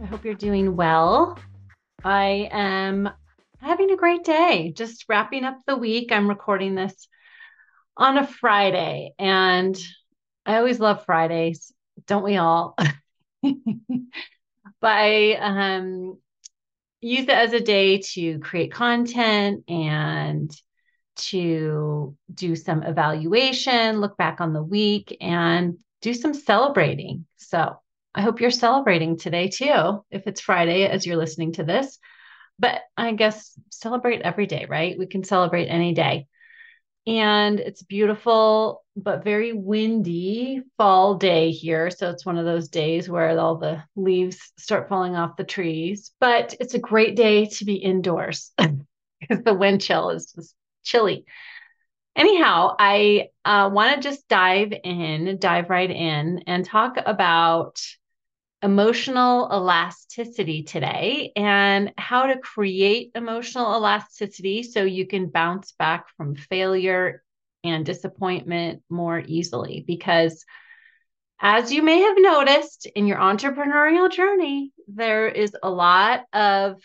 I hope you're doing well. I am having a great day, just wrapping up the week. I'm recording this on a Friday, and I always love Fridays, don't we all? but I um, use it as a day to create content and to do some evaluation, look back on the week, and do some celebrating. So I hope you're celebrating today too, if it's Friday as you're listening to this. But I guess celebrate every day, right? We can celebrate any day. And it's beautiful, but very windy fall day here. So it's one of those days where all the leaves start falling off the trees. But it's a great day to be indoors because the wind chill is just chilly. Anyhow, I uh, want to just dive in, dive right in, and talk about emotional elasticity today and how to create emotional elasticity so you can bounce back from failure and disappointment more easily. Because as you may have noticed in your entrepreneurial journey, there is a lot of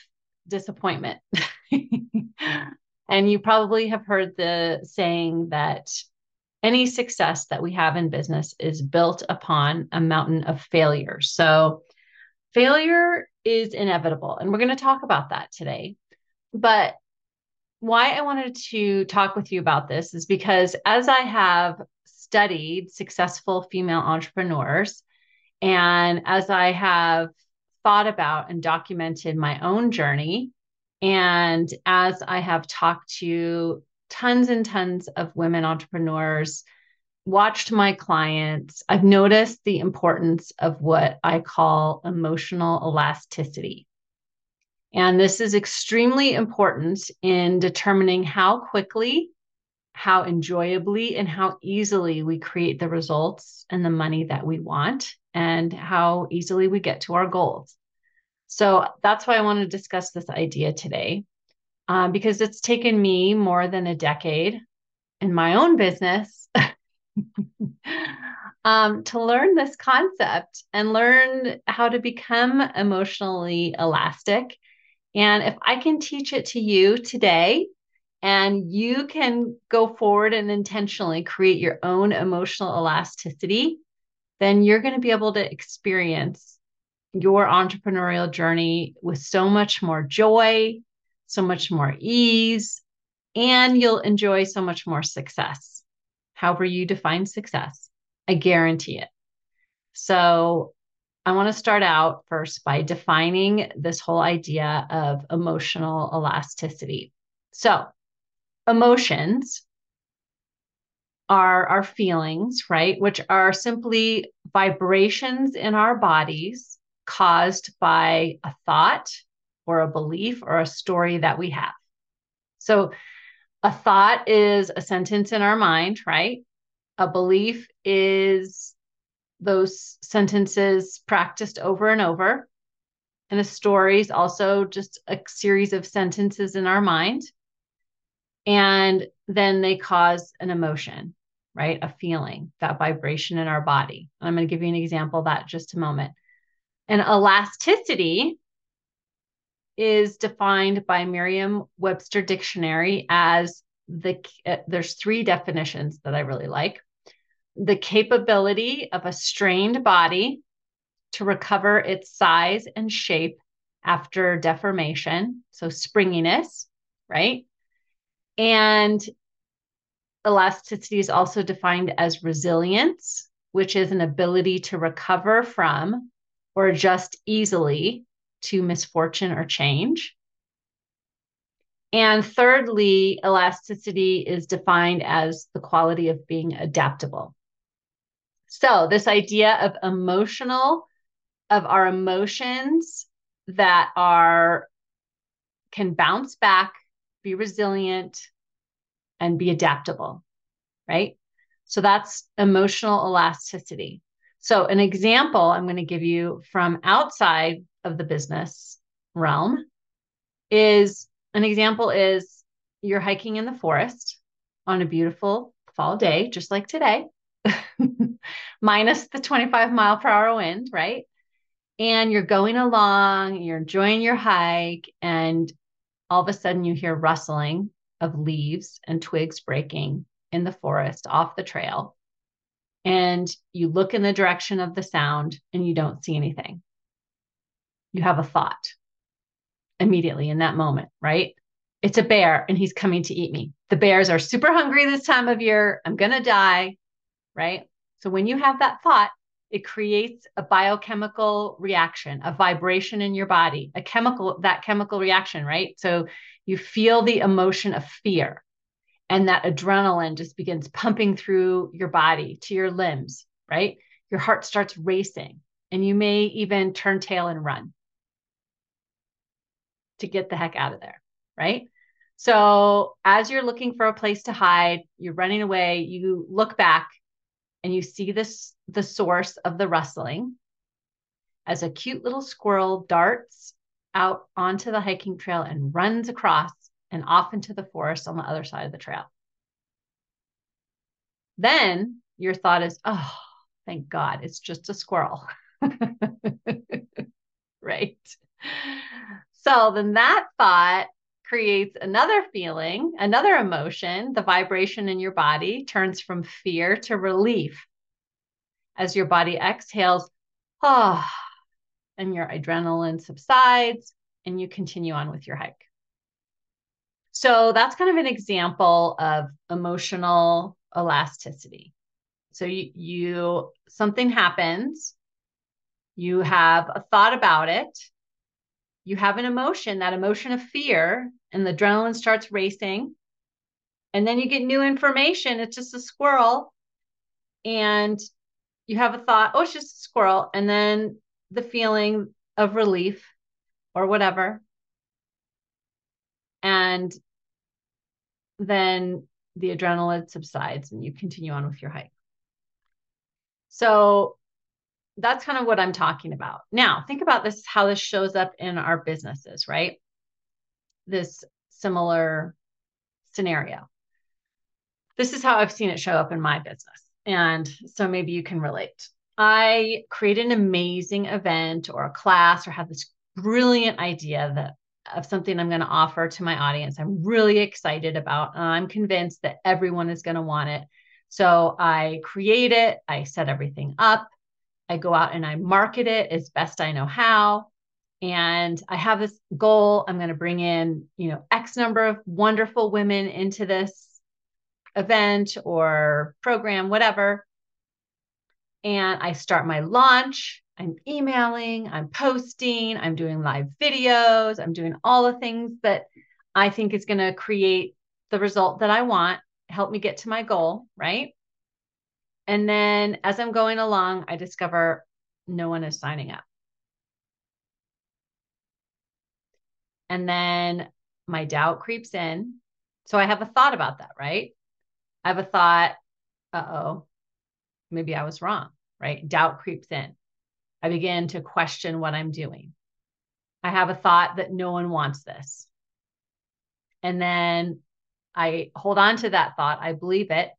disappointment. and you probably have heard the saying that any success that we have in business is built upon a mountain of failure. So, failure is inevitable. And we're going to talk about that today. But why I wanted to talk with you about this is because as I have studied successful female entrepreneurs, and as I have thought about and documented my own journey, and as I have talked to tons and tons of women entrepreneurs, watched my clients, I've noticed the importance of what I call emotional elasticity. And this is extremely important in determining how quickly, how enjoyably, and how easily we create the results and the money that we want, and how easily we get to our goals. So that's why I want to discuss this idea today um, because it's taken me more than a decade in my own business um, to learn this concept and learn how to become emotionally elastic. And if I can teach it to you today, and you can go forward and intentionally create your own emotional elasticity, then you're going to be able to experience your entrepreneurial journey with so much more joy, so much more ease, and you'll enjoy so much more success. However, you define success, I guarantee it. So, I want to start out first by defining this whole idea of emotional elasticity. So, emotions are our feelings, right? Which are simply vibrations in our bodies caused by a thought, or a belief or a story that we have. So, a thought is a sentence in our mind, right? A belief is those sentences practiced over and over. And a story is also just a series of sentences in our mind. And then they cause an emotion, right? A feeling, that vibration in our body. I'm going to give you an example of that just a moment. And elasticity is defined by Merriam-Webster dictionary as the uh, there's three definitions that I really like. The capability of a strained body to recover its size and shape after deformation, so springiness, right? And elasticity is also defined as resilience, which is an ability to recover from or adjust easily to misfortune or change. And thirdly, elasticity is defined as the quality of being adaptable. So, this idea of emotional of our emotions that are can bounce back, be resilient, and be adaptable, right? So that's emotional elasticity. So, an example I'm going to give you from outside of the business realm is an example is you're hiking in the forest on a beautiful fall day, just like today, minus the 25 mile per hour wind, right? And you're going along, you're enjoying your hike, and all of a sudden you hear rustling of leaves and twigs breaking in the forest off the trail. And you look in the direction of the sound and you don't see anything. You have a thought immediately in that moment, right? It's a bear and he's coming to eat me. The bears are super hungry this time of year. I'm going to die, right? So when you have that thought, it creates a biochemical reaction, a vibration in your body, a chemical, that chemical reaction, right? So you feel the emotion of fear and that adrenaline just begins pumping through your body to your limbs, right? Your heart starts racing and you may even turn tail and run to get the heck out of there, right? So, as you're looking for a place to hide, you're running away, you look back and you see this the source of the rustling as a cute little squirrel darts out onto the hiking trail and runs across and off into the forest on the other side of the trail. Then your thought is, oh, thank God, it's just a squirrel. right. So then that thought creates another feeling, another emotion. The vibration in your body turns from fear to relief as your body exhales, ah, oh, and your adrenaline subsides and you continue on with your hike. So that's kind of an example of emotional elasticity. So you, you something happens, you have a thought about it, you have an emotion, that emotion of fear, and the adrenaline starts racing. And then you get new information. It's just a squirrel. And you have a thought, oh, it's just a squirrel. And then the feeling of relief or whatever. And then the adrenaline subsides and you continue on with your hike. So that's kind of what I'm talking about. Now, think about this how this shows up in our businesses, right? This similar scenario. This is how I've seen it show up in my business. And so maybe you can relate. I create an amazing event or a class or have this brilliant idea that of something I'm going to offer to my audience. I'm really excited about. I'm convinced that everyone is going to want it. So I create it, I set everything up, I go out and I market it as best I know how. And I have this goal. I'm going to bring in, you know, X number of wonderful women into this event or program, whatever. And I start my launch I'm emailing, I'm posting, I'm doing live videos, I'm doing all the things that I think is going to create the result that I want, help me get to my goal, right? And then as I'm going along, I discover no one is signing up. And then my doubt creeps in. So I have a thought about that, right? I have a thought, uh oh, maybe I was wrong, right? Doubt creeps in. I begin to question what I'm doing. I have a thought that no one wants this. And then I hold on to that thought, I believe it.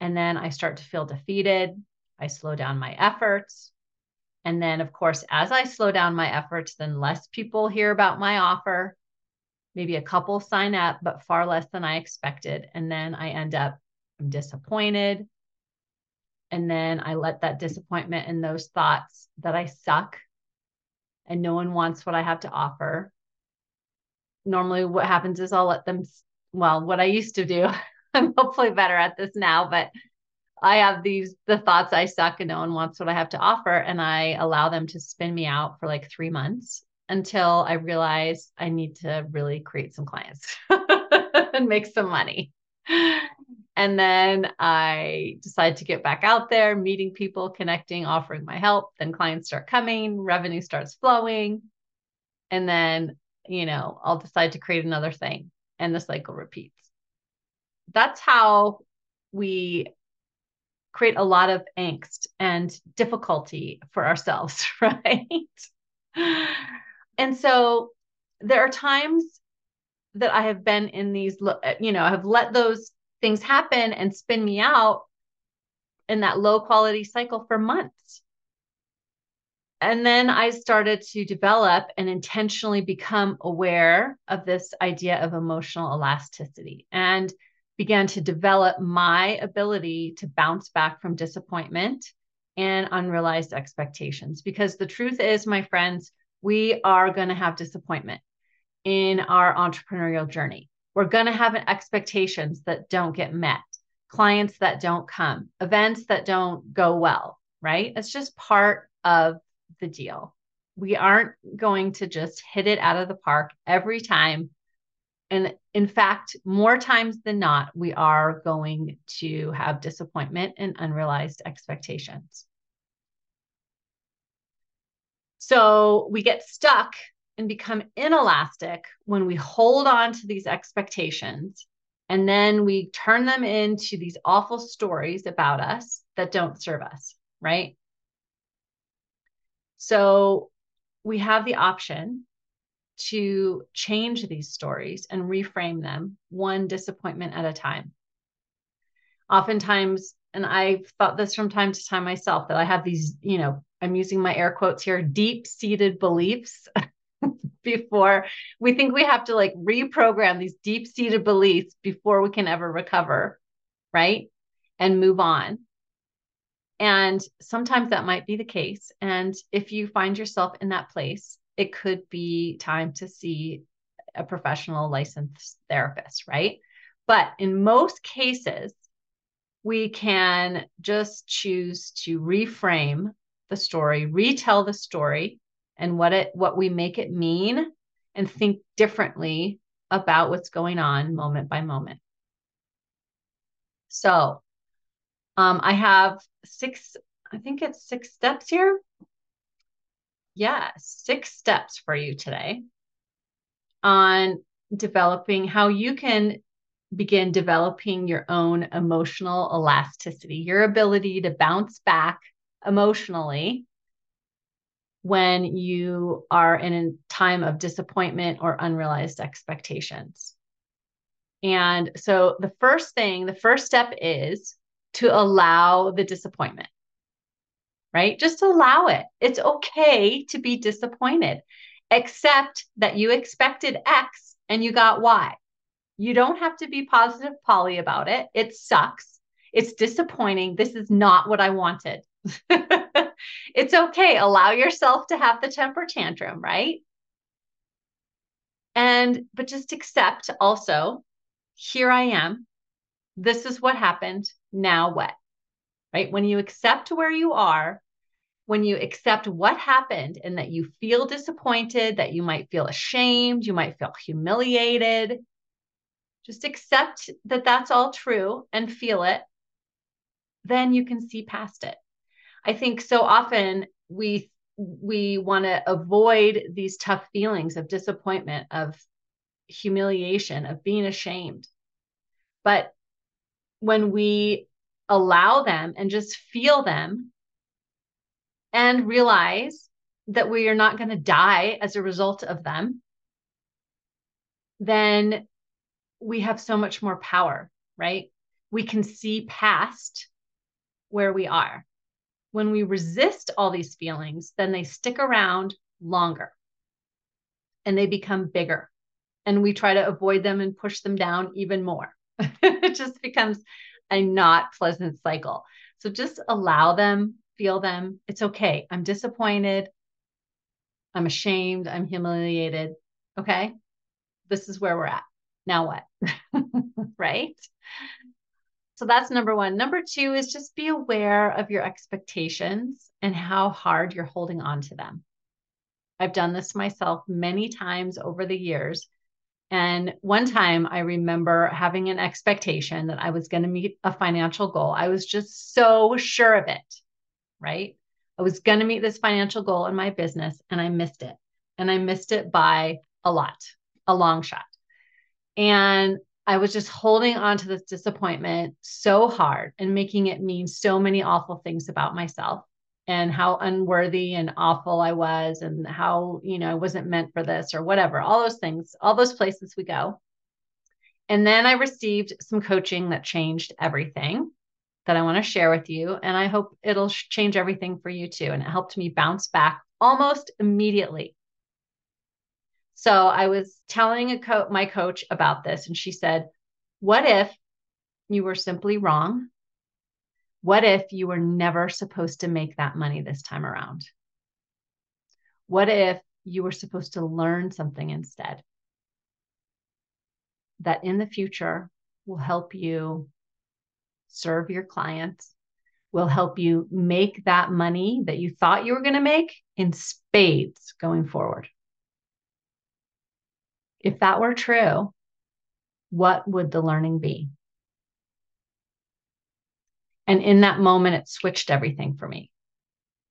And then I start to feel defeated. I slow down my efforts. And then, of course, as I slow down my efforts, then less people hear about my offer. Maybe a couple sign up, but far less than I expected. And then I end up I'm disappointed. And then I let that disappointment and those thoughts that I suck and no one wants what I have to offer. Normally, what happens is I'll let them, well, what I used to do, I'm hopefully better at this now, but I have these, the thoughts I suck and no one wants what I have to offer. And I allow them to spin me out for like three months until I realize I need to really create some clients and make some money. And then I decide to get back out there, meeting people, connecting, offering my help. Then clients start coming, revenue starts flowing. And then, you know, I'll decide to create another thing and the cycle repeats. That's how we create a lot of angst and difficulty for ourselves, right? and so there are times that I have been in these, eh, you know, I have let those things happen and spin me out in that low quality cycle for months. And then I started to develop and intentionally become aware of this idea of emotional elasticity and began to develop my ability to bounce back from disappointment and unrealized expectations. Because the truth is, my friends, we are going to have disappointment in our entrepreneurial journey. We're going to have expectations that don't get met, clients that don't come, events that don't go well, right? It's just part of the deal. We aren't going to just hit it out of the park every time. And in fact, more times than not, we are going to have disappointment and unrealized expectations. So we get stuck and become inelastic when we hold on to these expectations and then we turn them into these awful stories about us that don't serve us, right? So we have the option to change these stories and reframe them one disappointment at a time. Oftentimes, and I've thought this from time to time myself, that I have these, you know, I'm using my air quotes here, deep seated beliefs before we think we have to like reprogram these deep seated beliefs before we can ever recover, right? And move on. And sometimes that might be the case. And if you find yourself in that place, it could be time to see a professional licensed therapist, right? But in most cases, we can just choose to reframe the story, retell the story, and what it what we make it mean and think differently about what's going on moment by moment. So um, I have six, I think it's six steps here. Yeah, six steps for you today on developing how you can begin developing your own emotional elasticity, your ability to bounce back emotionally when you are in a time of disappointment or unrealized expectations. And so the first thing, the first step is to allow the disappointment, right? Just allow it. It's okay to be disappointed, except that you expected X and you got Y. You don't have to be positive Polly about it. It sucks. It's disappointing. This is not what I wanted. it's okay. Allow yourself to have the temper tantrum, right? And, but just accept also, here I am. This is what happened. Now what? Right? When you accept where you are, when you accept what happened and that you feel disappointed, that you might feel ashamed, you might feel humiliated, just accept that that's all true and feel it. Then you can see past it. I think so often we we want to avoid these tough feelings of disappointment, of humiliation, of being ashamed. But when we allow them and just feel them and realize that we are not going to die as a result of them, then we have so much more power, right? We can see past where we are when we resist all these feelings, then they stick around longer and they become bigger. And we try to avoid them and push them down even more. it just becomes a not pleasant cycle. So just allow them, feel them. It's okay. I'm disappointed. I'm ashamed. I'm humiliated. Okay. This is where we're at. Now what? right? So that's number one. Number two is just be aware of your expectations and how hard you're holding on to them. I've done this myself many times over the years. And one time I remember having an expectation that I was going to meet a financial goal. I was just so sure of it, right? I was going to meet this financial goal in my business and I missed it. And I missed it by a lot, a long shot. And I was just holding on to this disappointment so hard and making it mean so many awful things about myself and how unworthy and awful I was and how, you know, I wasn't meant for this or whatever, all those things, all those places we go. And then I received some coaching that changed everything that I want to share with you. And I hope it'll change everything for you too. And it helped me bounce back almost immediately. So I was telling a co- my coach about this, and she said, What if you were simply wrong what if you were never supposed to make that money this time around? What if you were supposed to learn something instead that in the future will help you serve your clients, will help you make that money that you thought you were going to make in spades going forward? If that were true, what would the learning be? And in that moment, it switched everything for me.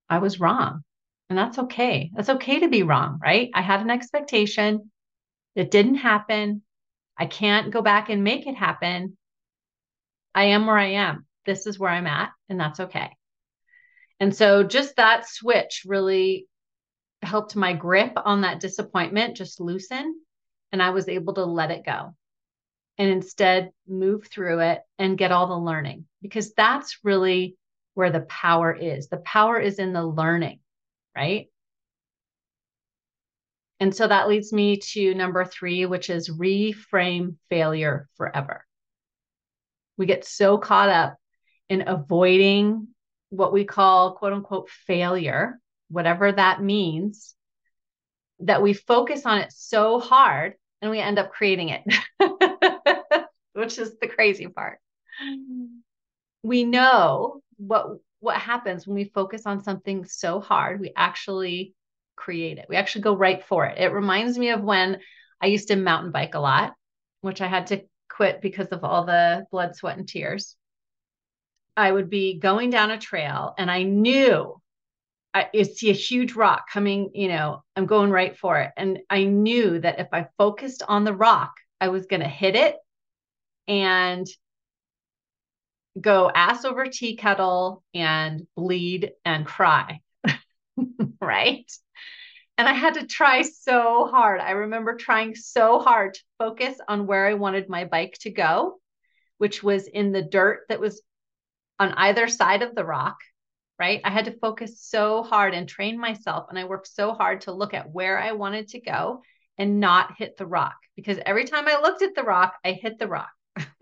I was wrong. And that's okay. That's okay to be wrong, right? I had an expectation. It didn't happen. I can't go back and make it happen. I am where I am. This is where I'm at, and that's okay. And so just that switch really helped my grip on that disappointment just loosen, and I was able to let it go and instead move through it and get all the learning because that's really where the power is. The power is in the learning, right? And so that leads me to number three, which is reframe failure forever. We get so caught up in avoiding what we call quote unquote failure, whatever that means, that we focus on it so hard and we end up creating it. which is the crazy part. Mm-hmm. We know what what happens when we focus on something so hard, we actually create it. We actually go right for it. It reminds me of when I used to mountain bike a lot, which I had to quit because of all the blood, sweat, and tears. I would be going down a trail and I knew I see a huge rock coming, you know, I'm going right for it. And I knew that if I focused on the rock, I was going to hit it and go ass over tea kettle and bleed and cry. right. And I had to try so hard. I remember trying so hard to focus on where I wanted my bike to go, which was in the dirt that was on either side of the rock. Right. I had to focus so hard and train myself. And I worked so hard to look at where I wanted to go and not hit the rock because every time I looked at the rock, I hit the rock.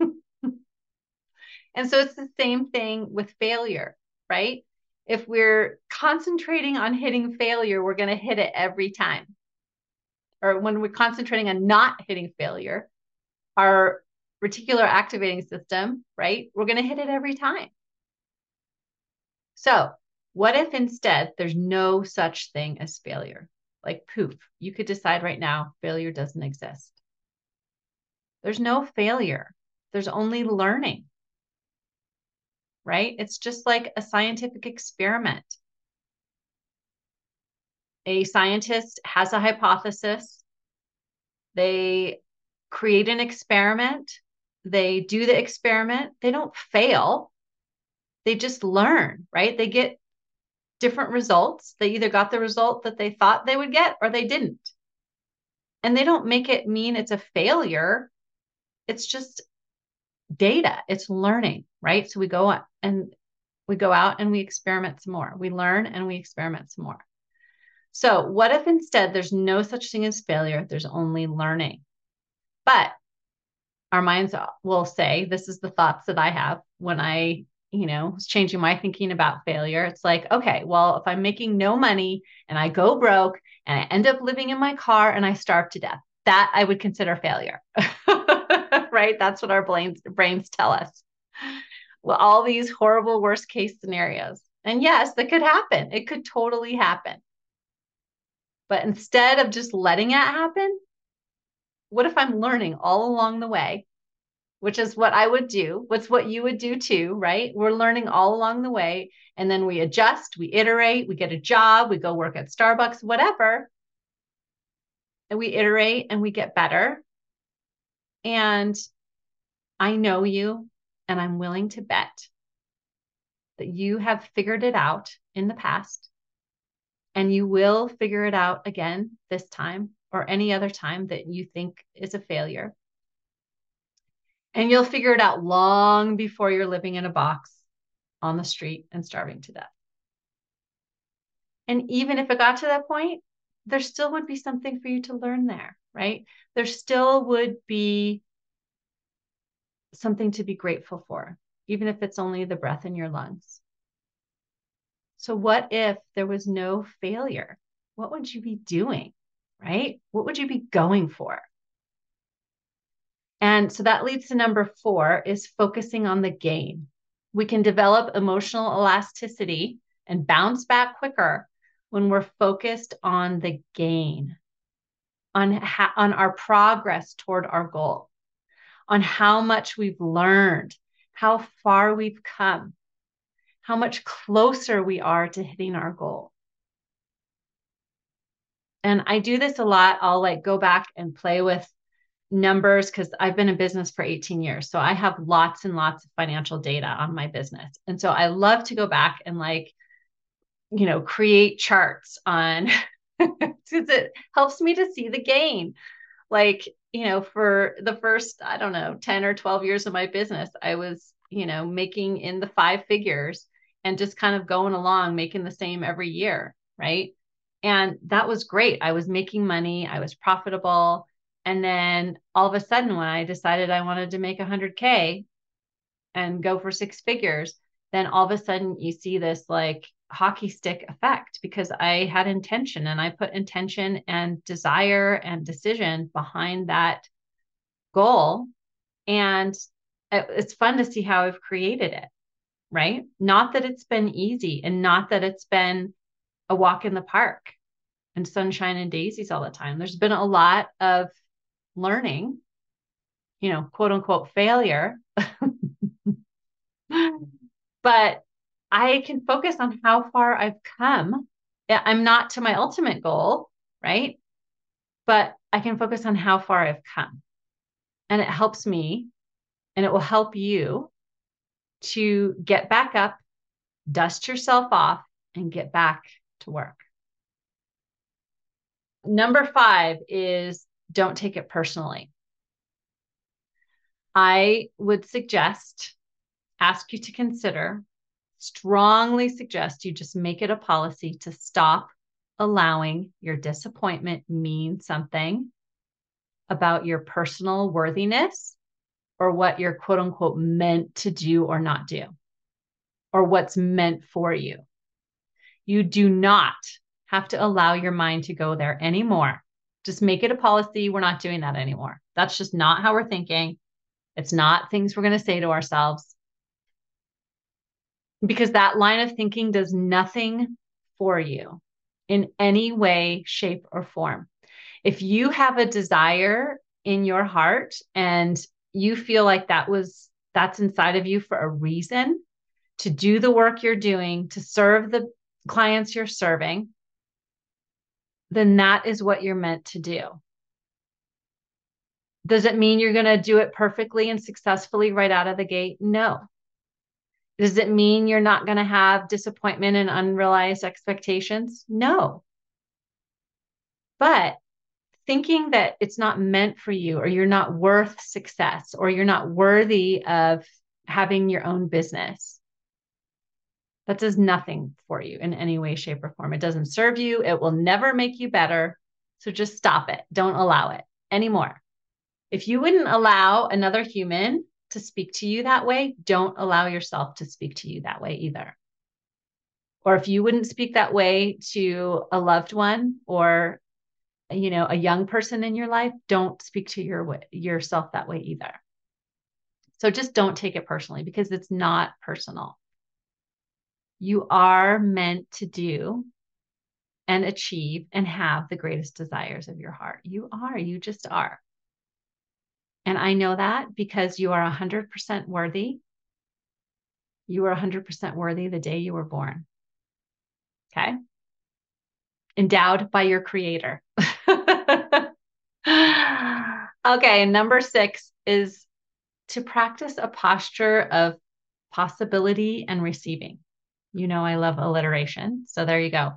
and so it's the same thing with failure, right? If we're concentrating on hitting failure, we're going to hit it every time. Or when we're concentrating on not hitting failure, our reticular activating system, right? We're going to hit it every time. So, what if instead there's no such thing as failure? Like poof, you could decide right now failure doesn't exist. There's no failure there's only learning, right? It's just like a scientific experiment. A scientist has a hypothesis, they create an experiment, they do the experiment, they don't fail, they just learn, right? They get different results. They either got the result that they thought they would get or they didn't. And they don't make it mean it's a failure. It's just data, it's learning, right? So we go on and we go out and we experiment some more. We learn and we experiment some more. So, what if instead there's no such thing as failure? There's only learning. But our minds will say, This is the thoughts that I have when I, you know, was changing my thinking about failure. It's like, okay, well, if I'm making no money and I go broke and I end up living in my car and I starve to death, that I would consider failure. right? That's what our brains brains tell us. Well, all these horrible worst case scenarios. And yes, that could happen. It could totally happen. But instead of just letting it happen, what if I'm learning all along the way, which is what I would do? What's what you would do too, right? We're learning all along the way. And then we adjust, we iterate, we get a job, we go work at Starbucks, whatever. And we iterate and we get better. And I know you, and I'm willing to bet that you have figured it out in the past and you will figure it out again this time or any other time that you think is a failure. And you'll figure it out long before you're living in a box on the street and starving to death. And even if it got to that point, there still would be something for you to learn there, right? There still would be something to be grateful for, even if it's only the breath in your lungs. So, what if there was no failure? What would you be doing? Right? What would you be going for? And so that leads to number four is focusing on the gain. We can develop emotional elasticity and bounce back quicker when we're focused on the gain, on, ha- on our progress toward our goal, on how much we've learned, how far we've come, how much closer we are to hitting our goal. And I do this a lot. I'll like go back and play with numbers because I've been in business for 18 years. So I have lots and lots of financial data on my business. And so I love to go back and like, you know, create charts on because it helps me to see the gain. Like, you know, for the first, I don't know, 10 or 12 years of my business, I was, you know, making in the five figures and just kind of going along, making the same every year. Right. And that was great. I was making money, I was profitable. And then all of a sudden, when I decided I wanted to make 100K and go for six figures, then all of a sudden you see this like hockey stick effect because I had intention and I put intention and desire and decision behind that goal. And it's fun to see how I've created it right? Not that it's been easy and not that it's been a walk in the park and sunshine and daisies all the time. There's been a lot of learning, you know, quote unquote failure. but I can focus on how far I've come. I'm not to my ultimate goal, right? But I can focus on how far I've come. And it helps me and it will help you to get back up, dust yourself off, and get back to work. Number five is don't take it personally. I would suggest, ask you to consider, strongly suggest you just make it a policy to stop allowing your disappointment mean something about your personal worthiness or what you're quote unquote meant to do or not do, or what's meant for you. You do not have to allow your mind to go there anymore. Just make it a policy. We're not doing that anymore. That's just not how we're thinking. It's not things we're going to say to ourselves. Because that line of thinking does nothing for you in any way, shape, or form. If you have a desire in your heart and you feel like that was that's inside of you for a reason to do the work you're doing to serve the clients you're serving then that is what you're meant to do. Does it mean you're going to do it perfectly and successfully right out of the gate? No does it mean you're not going to have disappointment and unrealized expectations? No. But thinking that it's not meant for you or you're not worth success or you're not worthy of having your own business that does nothing for you in any way shape or form. It doesn't serve you. It will never make you better. So just stop it. Don't allow it anymore. If you wouldn't allow another human to speak to you that way don't allow yourself to speak to you that way either. Or if you wouldn't speak that way to a loved one or you know a young person in your life don't speak to your yourself that way either. So just don't take it personally because it's not personal. You are meant to do and achieve and have the greatest desires of your heart. You are you just are And I know that because you are 100% worthy. You are 100% worthy the day you were born. Okay. Endowed by your creator. okay. Number six is to practice a posture of possibility and receiving. You know, I love alliteration. So there you go.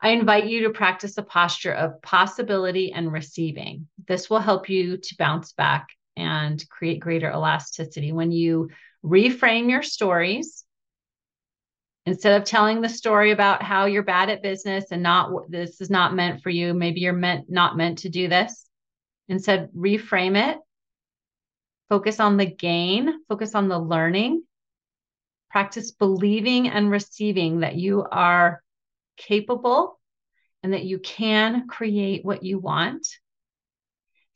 I invite you to practice a posture of possibility and receiving. This will help you to bounce back and create greater elasticity. When you reframe your stories, instead of telling the story about how you're bad at business and not this is not meant for you, maybe you're meant not meant to do this. Instead, reframe it. Focus on the gain, focus on the learning. Practice believing and receiving that you are capable and that you can create what you want,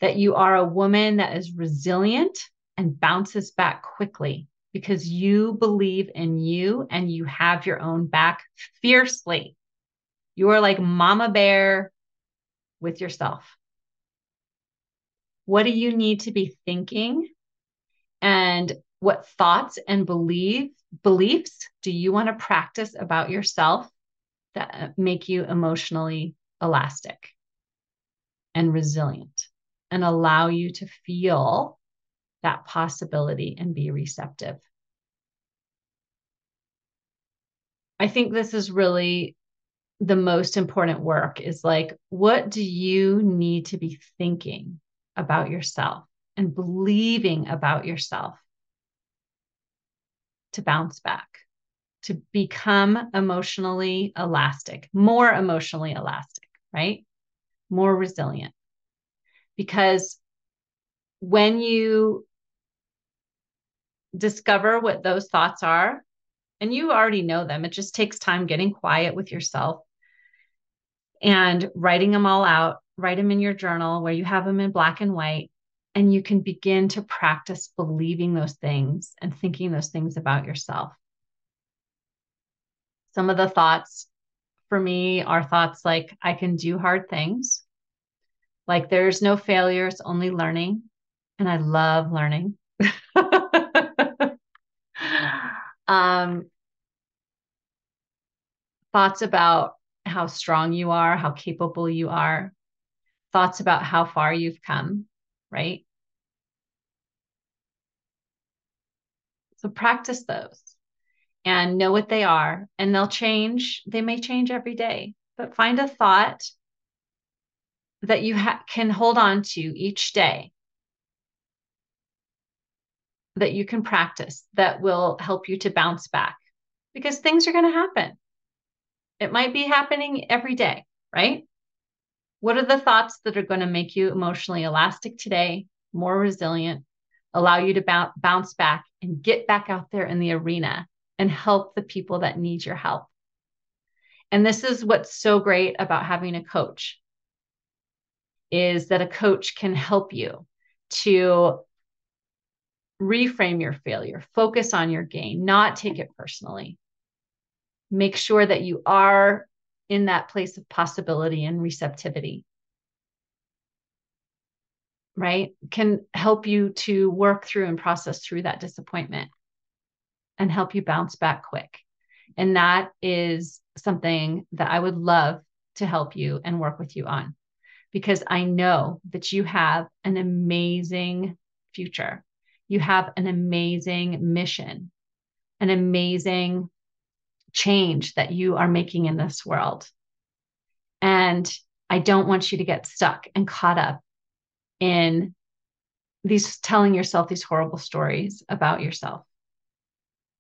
that you are a woman that is resilient and bounces back quickly because you believe in you and you have your own back fiercely. You are like mama bear with yourself. What do you need to be thinking? And what thoughts and believe beliefs do you want to practice about yourself that uh, make you emotionally elastic and resilient and allow you to feel that possibility and be receptive. I think this is really the most important work is like, what do you need to be thinking about yourself and believing about yourself to bounce back? to become emotionally elastic, more emotionally elastic, right? More resilient. Because when you discover what those thoughts are, and you already know them, it just takes time getting quiet with yourself and writing them all out. Write them in your journal where you have them in black and white, and you can begin to practice believing those things and thinking those things about yourself. Some of the thoughts for me are thoughts like, I can do hard things. Like, there's no failure, it's only learning. And I love learning. um, thoughts about how strong you are, how capable you are, thoughts about how far you've come, right? So practice those and know what they are and they'll change they may change every day but find a thought that you ha- can hold on to each day. That you can practice that will help you to bounce back. Because things are going to happen. It might be happening every day right? What are the thoughts that are going to make you emotionally elastic today more resilient allow you to bounce back and get back out there in the arena and help the people that need your help. And this is what's so great about having a coach is that a coach can help you to reframe your failure, focus on your gain, not take it personally. Make sure that you are in that place of possibility and receptivity. Right? Can help you to work through and process through that disappointment and help you bounce back quick. And that is something that I would love to help you and work with you on because I know that you have an amazing future. You have an amazing mission, an amazing change that you are making in this world. And I don't want you to get stuck and caught up in these telling yourself these horrible stories about yourself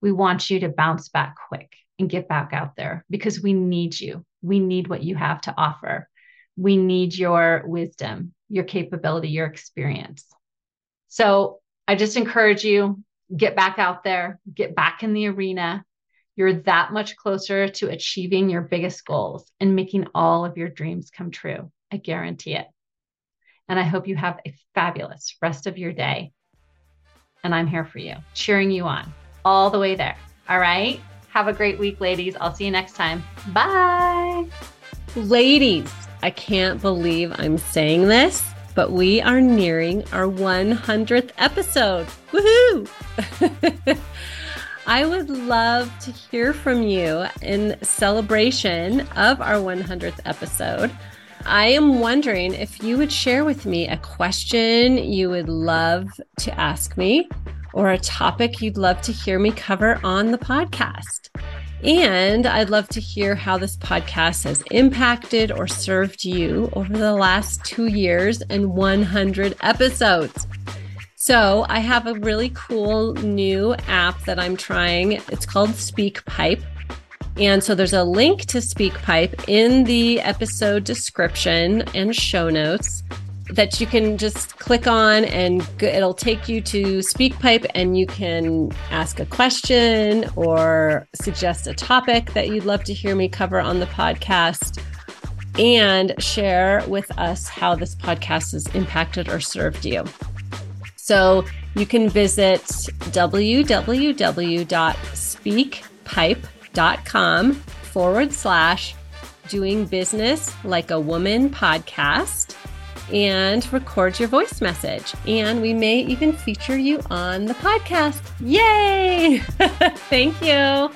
we want you to bounce back quick and get back out there because we need you. We need what you have to offer. We need your wisdom, your capability, your experience. So I just encourage you get back out there, get back in the arena. You're that much closer to achieving your biggest goals and making all of your dreams come true. I guarantee it. And I hope you have a fabulous rest of your day. And I'm here for you, cheering you on all the way there. All right. Have a great week, ladies. I'll see you next time. Bye. Ladies, I can't believe I'm saying this, but we are nearing our 100th episode. Woohoo! I would love to hear from you in celebration of our 100th episode. I am wondering if you would share with me a question you would love to ask me or a topic you'd love to hear me cover on the podcast. And I'd love to hear how this podcast has impacted or served you over the last two years and 100 episodes. So I have a really cool new app that I'm trying. It's called SpeakPipe. And so there's a link to SpeakPipe in the episode description and show notes that you can just click on and it'll take you to SpeakPipe and you can ask a question or suggest a topic that you'd love to hear me cover on the podcast and share with us how this podcast has impacted or served you. So you can visit www.speakpipe.com forward slash doing business like a woman podcast and record your voice message. And we may even feature you on the podcast. Yay! Thank you.